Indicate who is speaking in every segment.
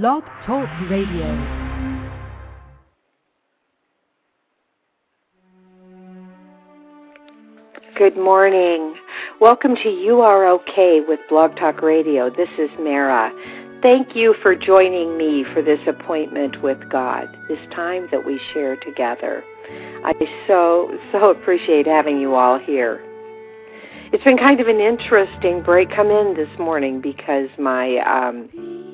Speaker 1: Blog Talk Radio.
Speaker 2: Good morning. Welcome to You Are Okay with Blog Talk Radio. This is Mara. Thank you for joining me for this appointment with God, this time that we share together. I so, so appreciate having you all here. It's been kind of an interesting break come in this morning because my um,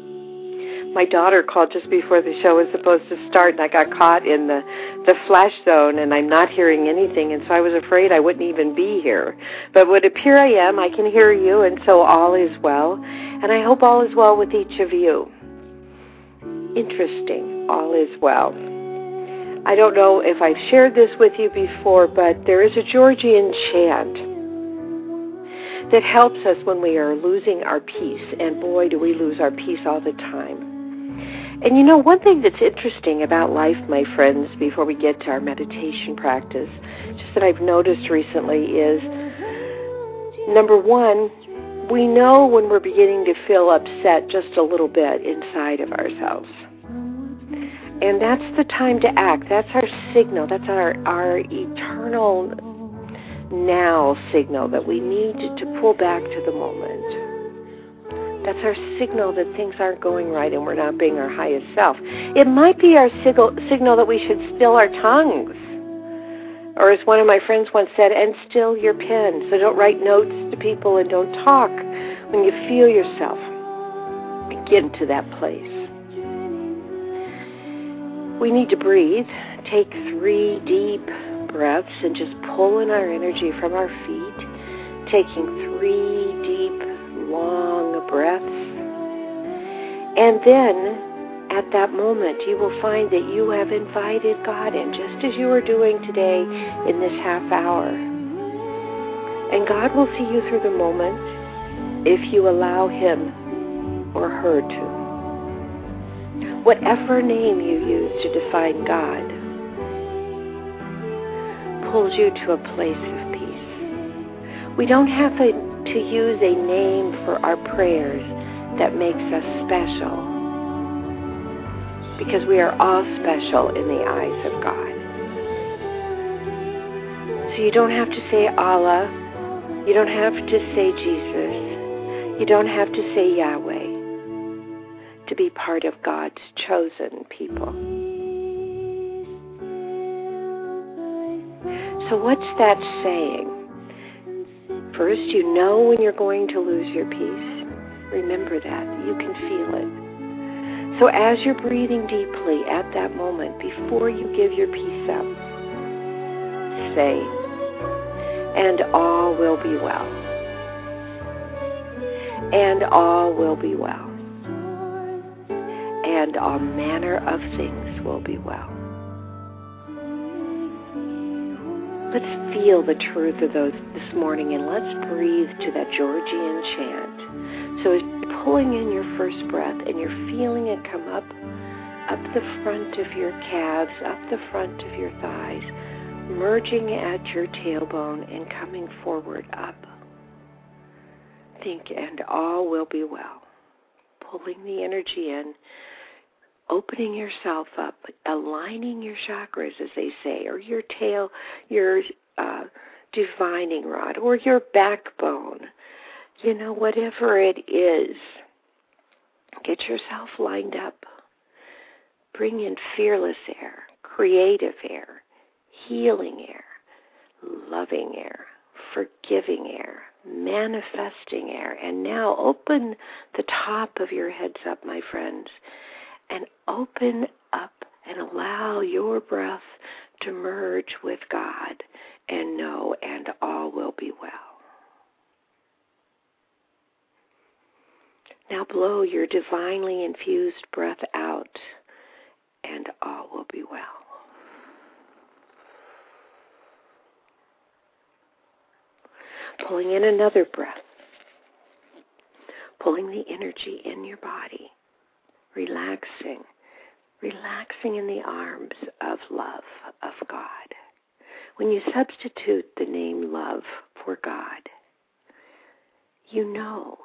Speaker 2: my daughter called just before the show was supposed to start, and I got caught in the the flash zone, and I'm not hearing anything, and so I was afraid I wouldn't even be here. But would appear I am. I can hear you, and so all is well, and I hope all is well with each of you. Interesting, all is well. I don't know if I've shared this with you before, but there is a Georgian chant that helps us when we are losing our peace, and boy, do we lose our peace all the time. And you know, one thing that's interesting about life, my friends, before we get to our meditation practice, just that I've noticed recently is number one, we know when we're beginning to feel upset just a little bit inside of ourselves. And that's the time to act. That's our signal. That's our, our eternal now signal that we need to pull back to the moment. That's our signal that things aren't going right and we're not being our highest self. It might be our signal, signal that we should still our tongues. Or as one of my friends once said, and still your pen. So don't write notes to people and don't talk when you feel yourself. Get into that place. We need to breathe. Take three deep breaths and just pull in our energy from our feet. Taking three deep long breaths. And then at that moment, you will find that you have invited God in, just as you are doing today in this half hour. And God will see you through the moment if you allow Him or her to. Whatever name you use to define God pulls you to a place of peace. We don't have to to use a name for our prayers that makes us special. Because we are all special in the eyes of God. So you don't have to say Allah. You don't have to say Jesus. You don't have to say Yahweh to be part of God's chosen people. So, what's that saying? First, you know when you're going to lose your peace. Remember that. You can feel it. So, as you're breathing deeply at that moment, before you give your peace up, say, and all will be well. And all will be well. And all manner of things will be well. Let's feel the truth of those this morning and let's breathe to that Georgian chant. So as you're pulling in your first breath and you're feeling it come up, up the front of your calves, up the front of your thighs, merging at your tailbone and coming forward up. Think, and all will be well. Pulling the energy in opening yourself up, aligning your chakras, as they say, or your tail, your uh, divining rod, or your backbone. You know, whatever it is, get yourself lined up. Bring in fearless air, creative air, healing air, loving air, forgiving air, manifesting air. And now open the top of your heads up, my friends and open up and allow your breath to merge with God and know and all will be well. Now blow your divinely infused breath out and all will be well. Pulling in another breath, pulling the energy in your body relaxing, relaxing in the arms of love of God. When you substitute the name love for God, you know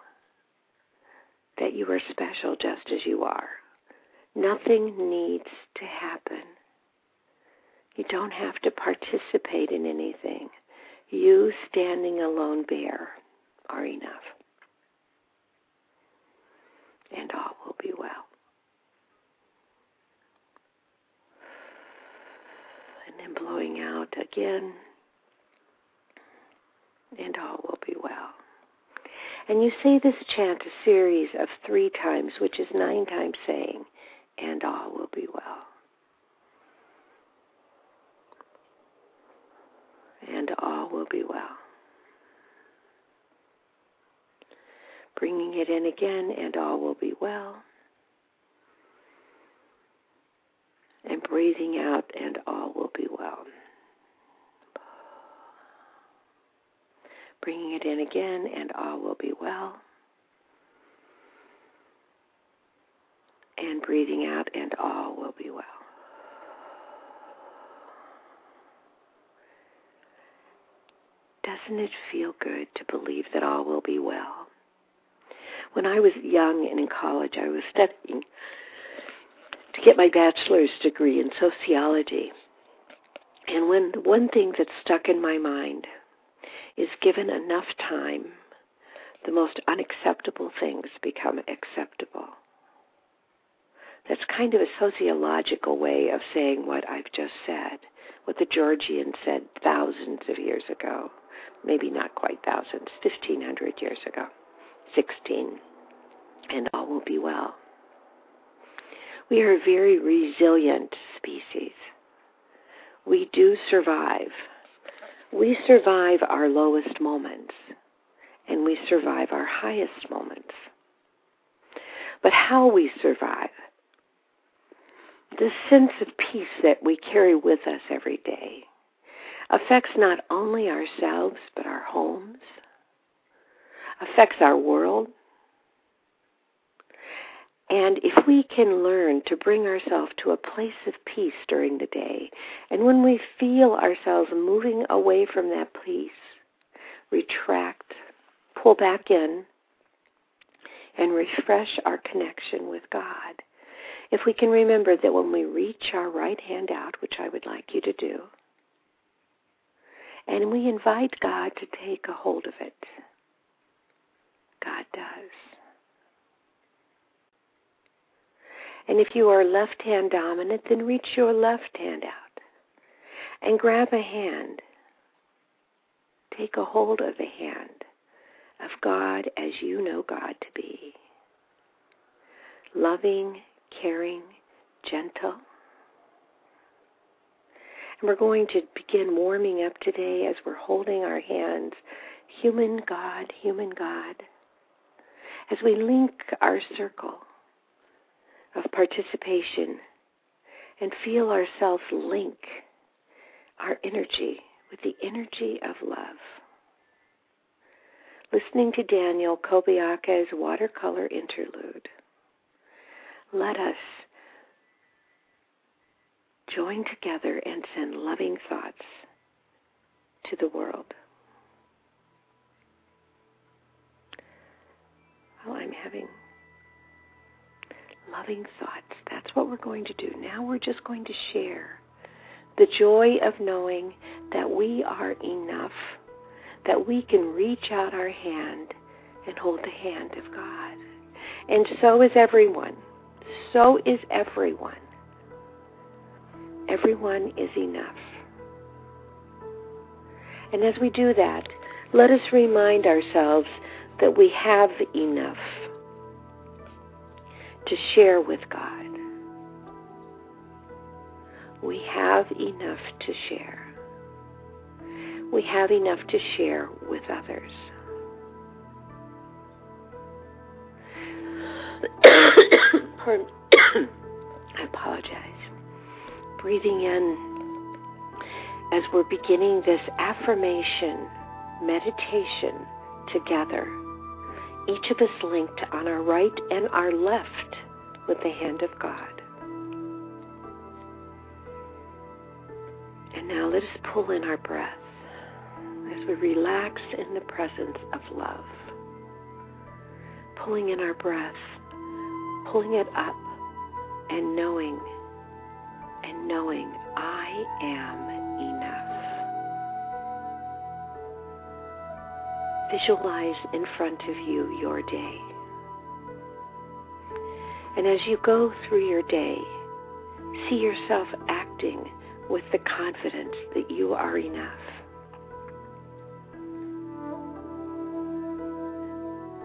Speaker 2: that you are special just as you are. Nothing needs to happen. You don't have to participate in anything. You standing alone bare are enough. And all will be well. And blowing out again. And all will be well. And you say this chant a series of three times, which is nine times saying, and all will be well. And all will be well. Bringing it in again, and all will be well. And breathing out, and all will be well. Bringing it in again, and all will be well. And breathing out, and all will be well. Doesn't it feel good to believe that all will be well? When I was young and in college, I was studying to get my bachelor's degree in sociology. And when one thing that stuck in my mind is given enough time, the most unacceptable things become acceptable. That's kind of a sociological way of saying what I've just said, what the Georgians said thousands of years ago. Maybe not quite thousands, 1500 years ago, 16, and all will be well. We are a very resilient species. We do survive we survive our lowest moments and we survive our highest moments. But how we survive, the sense of peace that we carry with us every day, affects not only ourselves but our homes, affects our world, and if we can learn to bring ourselves to a place of peace during the day, and when we feel ourselves moving away from that peace, retract, pull back in, and refresh our connection with God. If we can remember that when we reach our right hand out, which I would like you to do, and we invite God to take a hold of it, God does. And if you are left hand dominant, then reach your left hand out and grab a hand. Take a hold of the hand of God as you know God to be. Loving, caring, gentle. And we're going to begin warming up today as we're holding our hands. Human God, human God. As we link our circle of participation and feel ourselves link our energy with the energy of love. Listening to Daniel Kobialka's watercolor interlude, let us join together and send loving thoughts to the world. Oh, I'm having loving thoughts. That's what we're going to do. Now we're just going to share the joy of knowing that we are enough, that we can reach out our hand and hold the hand of God. And so is everyone. So is everyone. Everyone is enough. And as we do that, let us remind ourselves that we have enough to share with God. We have enough to share. We have enough to share with others. I apologize. Breathing in as we're beginning this affirmation meditation together each of us linked on our right and our left with the hand of God. And now let us pull in our breath as we relax in the presence of love. Pulling in our breath, pulling it up, and knowing and knowing I am Visualize in front of you your day. And as you go through your day, see yourself acting with the confidence that you are enough.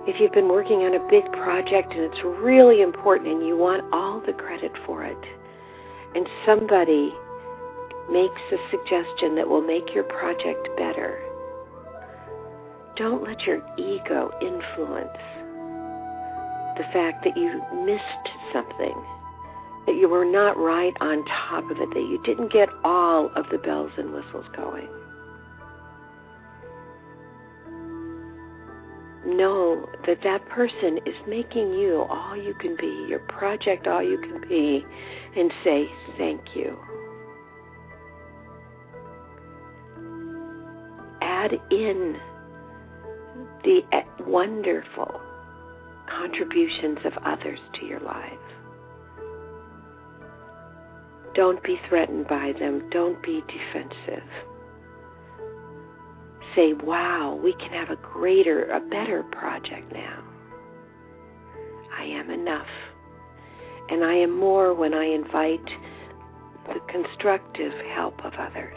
Speaker 2: If you've been working on a big project and it's really important and you want all the credit for it, and somebody makes a suggestion that will make your project better, don't let your ego influence the fact that you missed something, that you were not right on top of it, that you didn't get all of the bells and whistles going. Know that that person is making you all you can be, your project all you can be, and say thank you. Add in the wonderful contributions of others to your life. Don't be threatened by them. Don't be defensive. Say, wow, we can have a greater, a better project now. I am enough. And I am more when I invite the constructive help of others.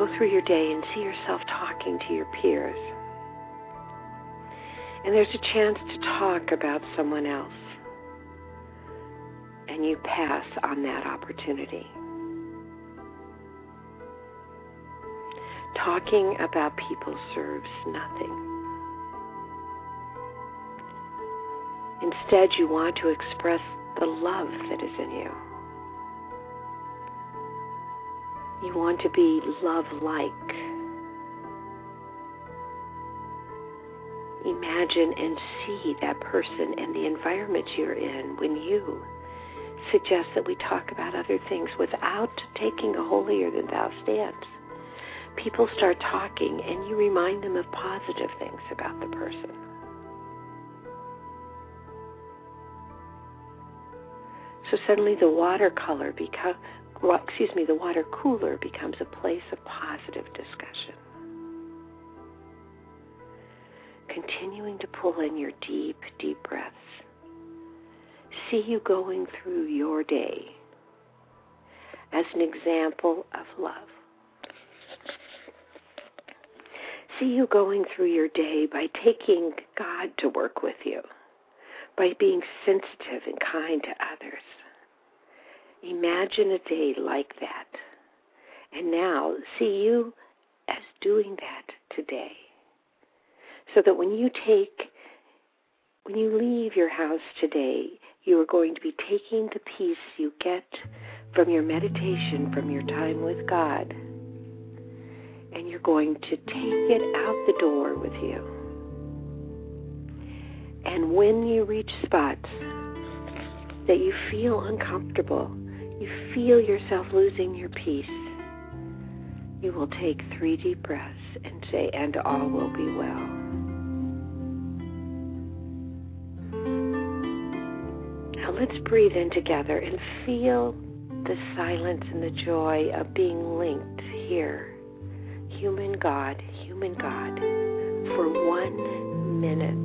Speaker 2: Go through your day and see yourself talking to your peers. And there's a chance to talk about someone else. And you pass on that opportunity. Talking about people serves nothing. Instead, you want to express the love that is in you. You want to be love like. Imagine and see that person and the environment you're in when you suggest that we talk about other things without taking a holier than thou stance. People start talking and you remind them of positive things about the person. So suddenly the watercolor becomes well, excuse me, the water cooler becomes a place of positive discussion. Continuing to pull in your deep, deep breaths. See you going through your day as an example of love. See you going through your day by taking God to work with you, by being sensitive and kind to others Imagine a day like that. And now see you as doing that today. So that when you take, when you leave your house today, you are going to be taking the peace you get from your meditation, from your time with God, and you're going to take it out the door with you. And when you reach spots that you feel uncomfortable, you feel yourself losing your peace, you will take three deep breaths and say, and all will be well. Now let's breathe in together and feel the silence and the joy of being linked here. Human God, human God, for one minute.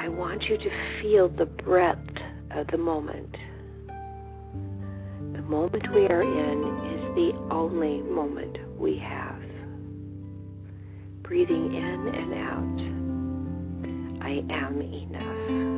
Speaker 2: I want you to feel the breadth of the moment moment we are in is the only moment we have. Breathing in and out, I am enough.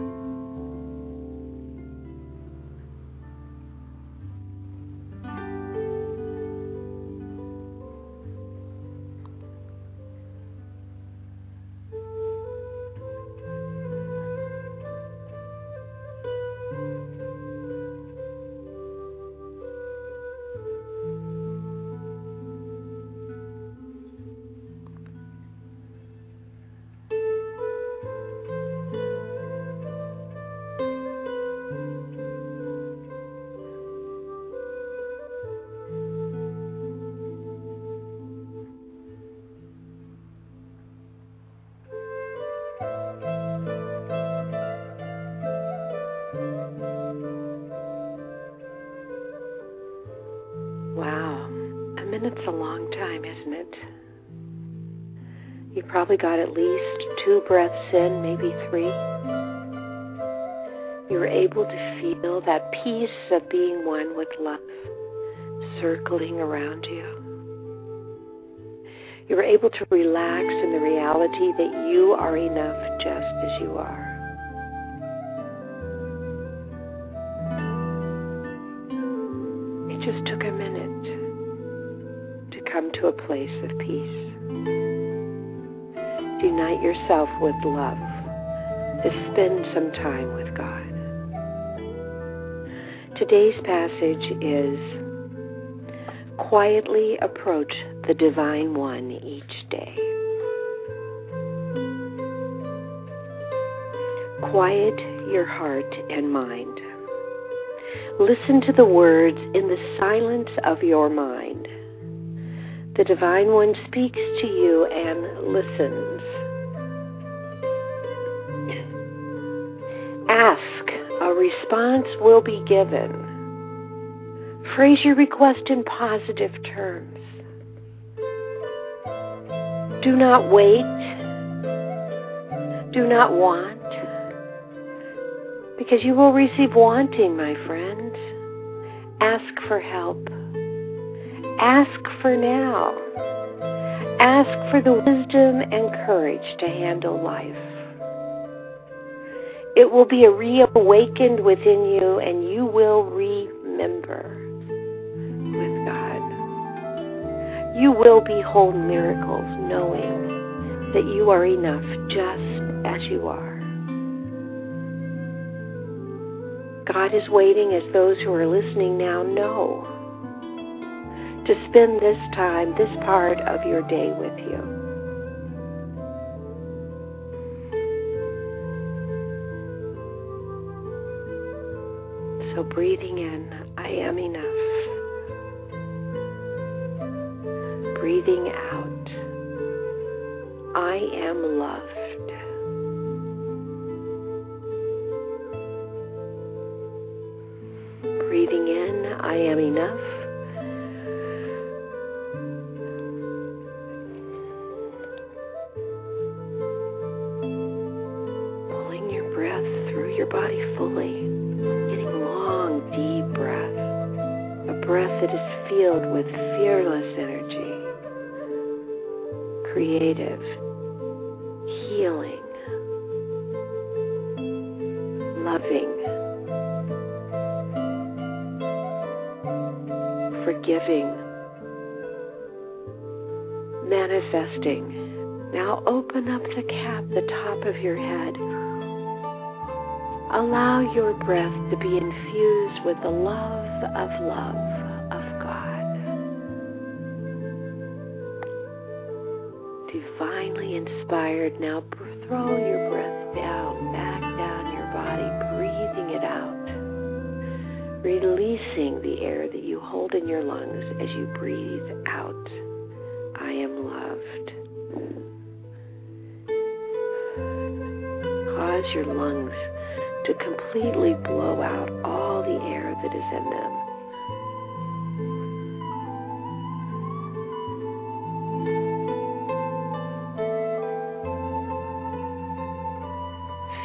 Speaker 2: Minutes a long time, isn't it? You probably got at least two breaths in, maybe three. You're able to feel that peace of being one with love circling around you. You're able to relax in the reality that you are enough just as you are. Place of peace. Unite yourself with love. To spend some time with God. Today's passage is quietly approach the Divine One each day. Quiet your heart and mind. Listen to the words in the silence of your mind. The Divine One speaks to you and listens. Ask, a response will be given. Phrase your request in positive terms. Do not wait. Do not want. Because you will receive wanting, my friend. Ask for help. Ask for now. Ask for the wisdom and courage to handle life. It will be reawakened within you, and you will remember with God. You will behold miracles knowing that you are enough just as you are. God is waiting as those who are listening now know to spend this time, this part of your day with you. So breathing in, I am enough. Breathing out, I am loved. Body fully, getting long, deep breath. A breath that is filled with fearless energy, creative, healing, loving, forgiving, manifesting. Now open up the cap, the top of your head. Allow your breath to be infused with the love of love of God. Divinely inspired, now throw your breath down, back down your body, breathing it out. Releasing the air that you hold in your lungs as you breathe out. I am loved. Cause your lungs to completely blow out all the air that is in them.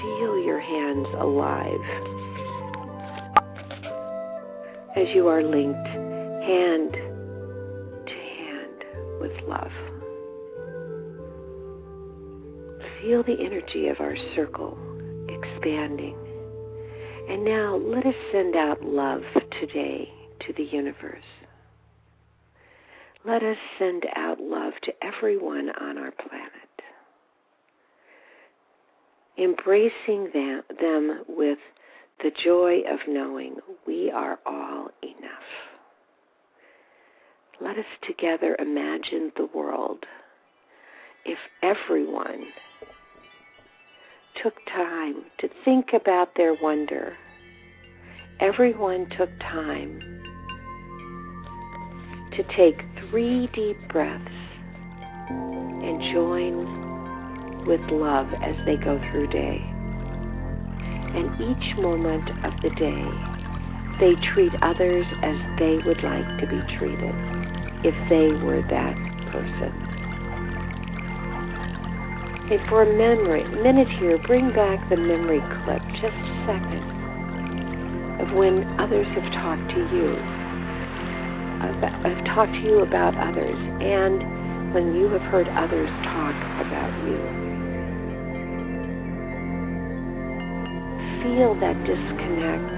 Speaker 2: Feel your hands alive as you are linked hand to hand with love. Feel the energy of our circle expanding. Now let us send out love today to the universe. Let us send out love to everyone on our planet. Embracing them, them with the joy of knowing we are all enough. Let us together imagine the world if everyone took time to think about their wonder. Everyone took time to take three deep breaths and join with love as they go through day. And each moment of the day, they treat others as they would like to be treated if they were that person. And for a memory, minute here, bring back the memory clip, just a second, of when others have talked to you, have talked to you about others, and when you have heard others talk about you. Feel that disconnect,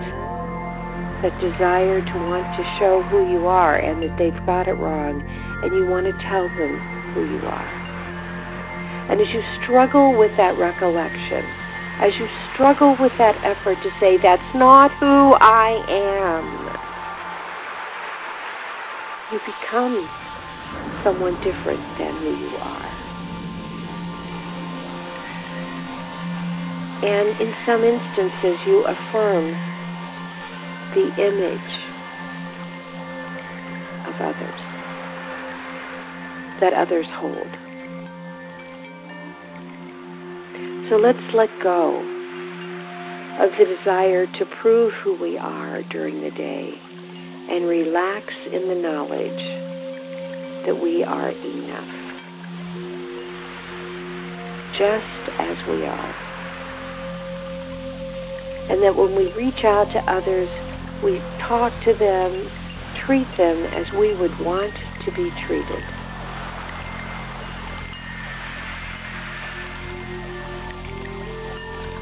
Speaker 2: that desire to want to show who you are and that they've got it wrong, and you want to tell them who you are. And as you struggle with that recollection, as you struggle with that effort to say, that's not who I am, you become someone different than who you are. And in some instances, you affirm the image of others that others hold. So let's let go of the desire to prove who we are during the day and relax in the knowledge that we are enough, just as we are. And that when we reach out to others, we talk to them, treat them as we would want to be treated.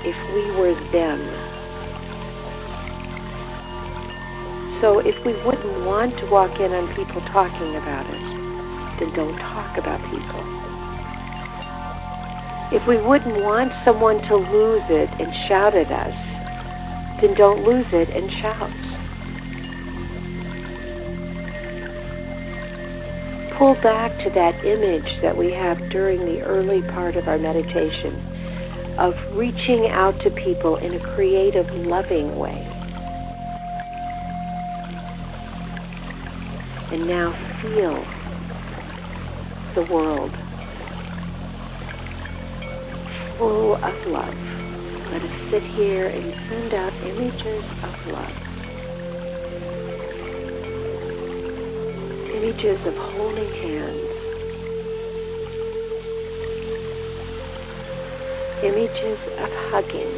Speaker 2: If we were them. So if we wouldn't want to walk in on people talking about us, then don't talk about people. If we wouldn't want someone to lose it and shout at us, then don't lose it and shout. Pull back to that image that we have during the early part of our meditation of reaching out to people in a creative, loving way. And now feel the world full of love. Let us sit here and send out images of love. Images of holding hands images of hugging.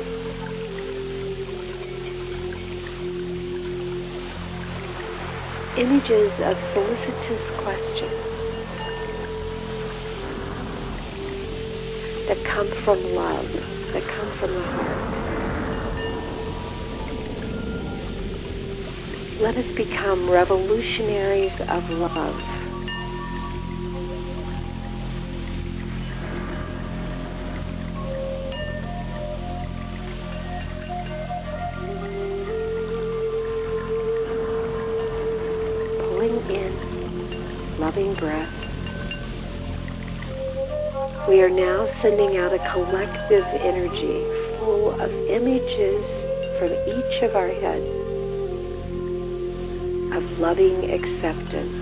Speaker 2: Images of solicitous questions that come from love, that come from the heart. Let us become revolutionaries of love. Loving breath. We are now sending out a collective energy full of images from each of our heads of loving acceptance.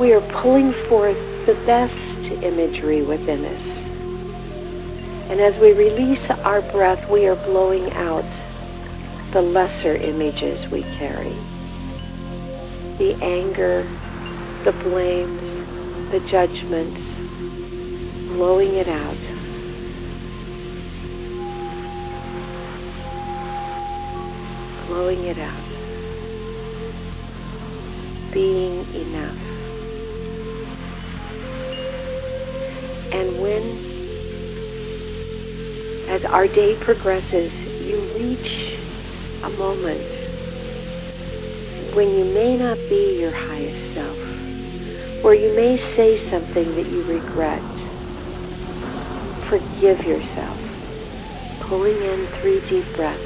Speaker 2: We are pulling forth the best imagery within us. And as we release our breath, we are blowing out the lesser images we carry the anger, the blames, the judgments, blowing it out. Blowing it out. Being enough. And when, as our day progresses, you reach a moment when you may not be your highest self, or you may say something that you regret. Forgive yourself, pulling in three deep breaths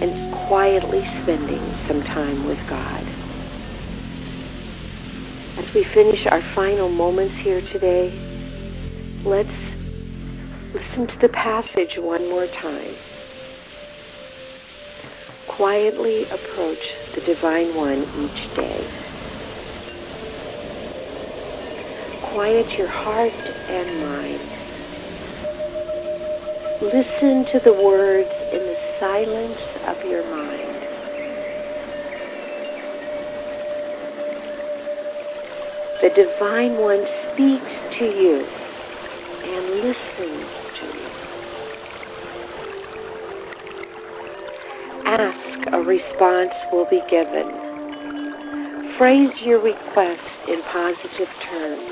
Speaker 2: and quietly spending some time with God. As we finish our final moments here today, let's listen to the passage one more time quietly approach the Divine One each day. Quiet your heart and mind. Listen to the words in the silence of your mind. The Divine One speaks to you and listens to you. Ask, a response will be given. Phrase your request in positive terms.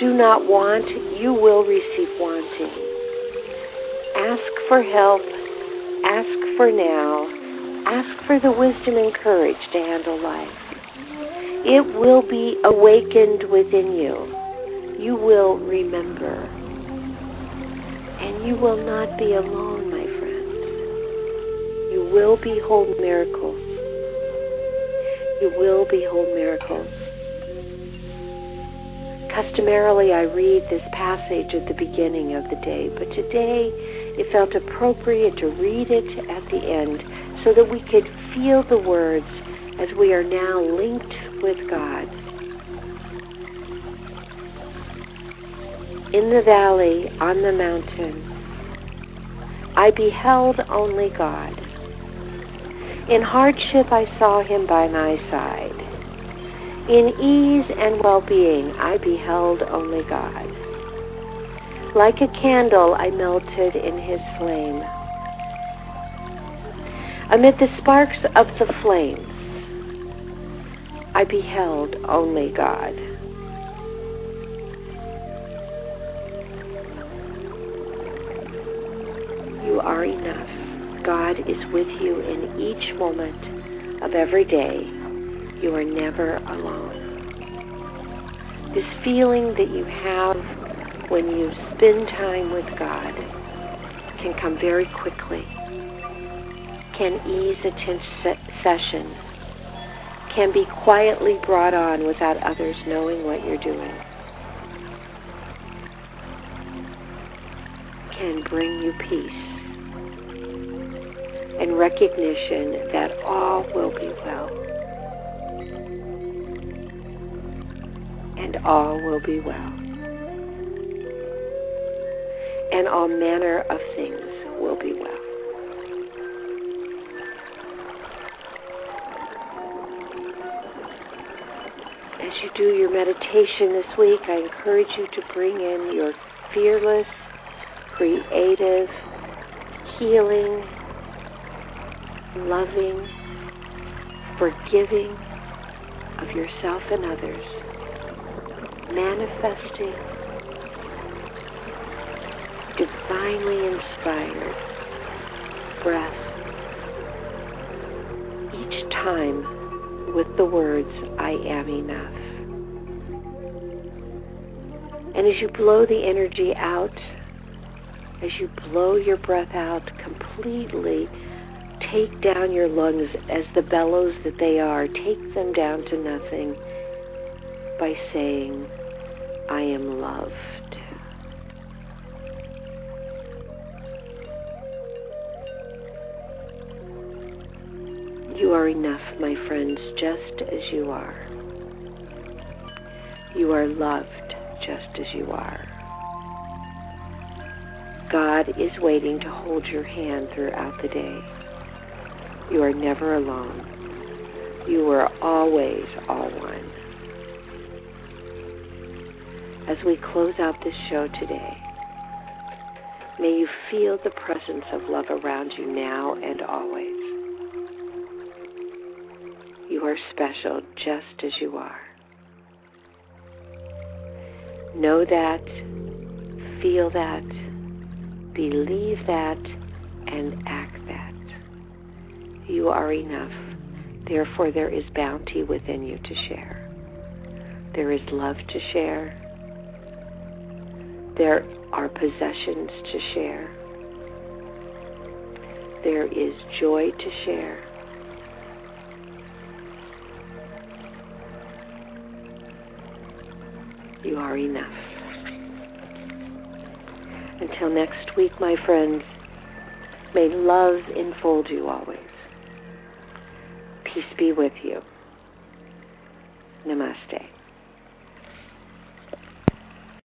Speaker 2: Do not want, you will receive wanting. Ask for help. Ask for now. Ask for the wisdom and courage to handle life. It will be awakened within you. You will remember. And you will not be alone, will behold miracles. You will behold miracles. Customarily, I read this passage at the beginning of the day, but today it felt appropriate to read it at the end so that we could feel the words as we are now linked with God. In the valley, on the mountain, I beheld only God. In hardship, I saw him by my side. In ease and well being, I beheld only God. Like a candle, I melted in his flame. Amid the sparks of the flames, I beheld only God. You are enough. God is with you in each moment of every day. You are never alone. This feeling that you have when you spend time with God can come very quickly, can ease a tense session, can be quietly brought on without others knowing what you're doing, can bring you peace and recognition that all will be well. And all will be well. And all manner of things will be well. As you do your meditation this week, I encourage you to bring in your fearless, creative, healing, loving, forgiving of yourself and others, manifesting, divinely inspired breath each time with the words, I am enough. And as you blow the energy out, as you blow your breath out completely, take down your lungs as the bellows that they are, take them down to nothing by saying, I am loved. You are enough, my friends, just as you are. You are loved just as you are. God is waiting to hold your hand throughout the day. You are never alone. You are always all one. As we close out this show today, may you feel the presence of love around you now and always. You are special just as you are. Know that, feel that, believe that, and act. You are enough. Therefore, there is bounty within you to share. There is love to share. There are possessions to share. There is joy to share. You are enough. Until next week, my friends, may love enfold you always. Peace be with you. Namaste.